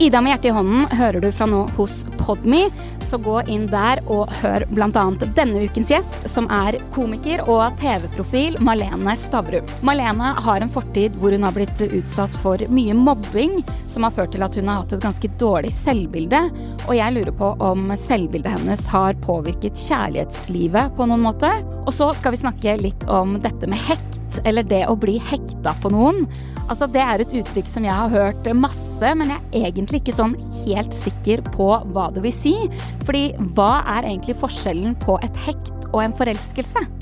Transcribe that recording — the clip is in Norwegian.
Ida med hjertet i hånden hører du fra nå hos Podme, så gå inn der og hør bl.a. denne ukens gjest, som er komiker og TV-profil Malene Stavrum. Malene har en fortid hvor hun har blitt utsatt for mye mobbing, som har ført til at hun har hatt et ganske dårlig selvbilde, og jeg lurer på om selvbildet hennes har påvirket kjærlighetslivet på noen måte. Og så skal vi snakke litt om dette med eller det å bli hekta på noen. Altså, det er et uttrykk som jeg har hørt masse, men jeg er egentlig ikke sånn helt sikker på hva det vil si. Fordi hva er egentlig forskjellen på et hekt og en forelskelse?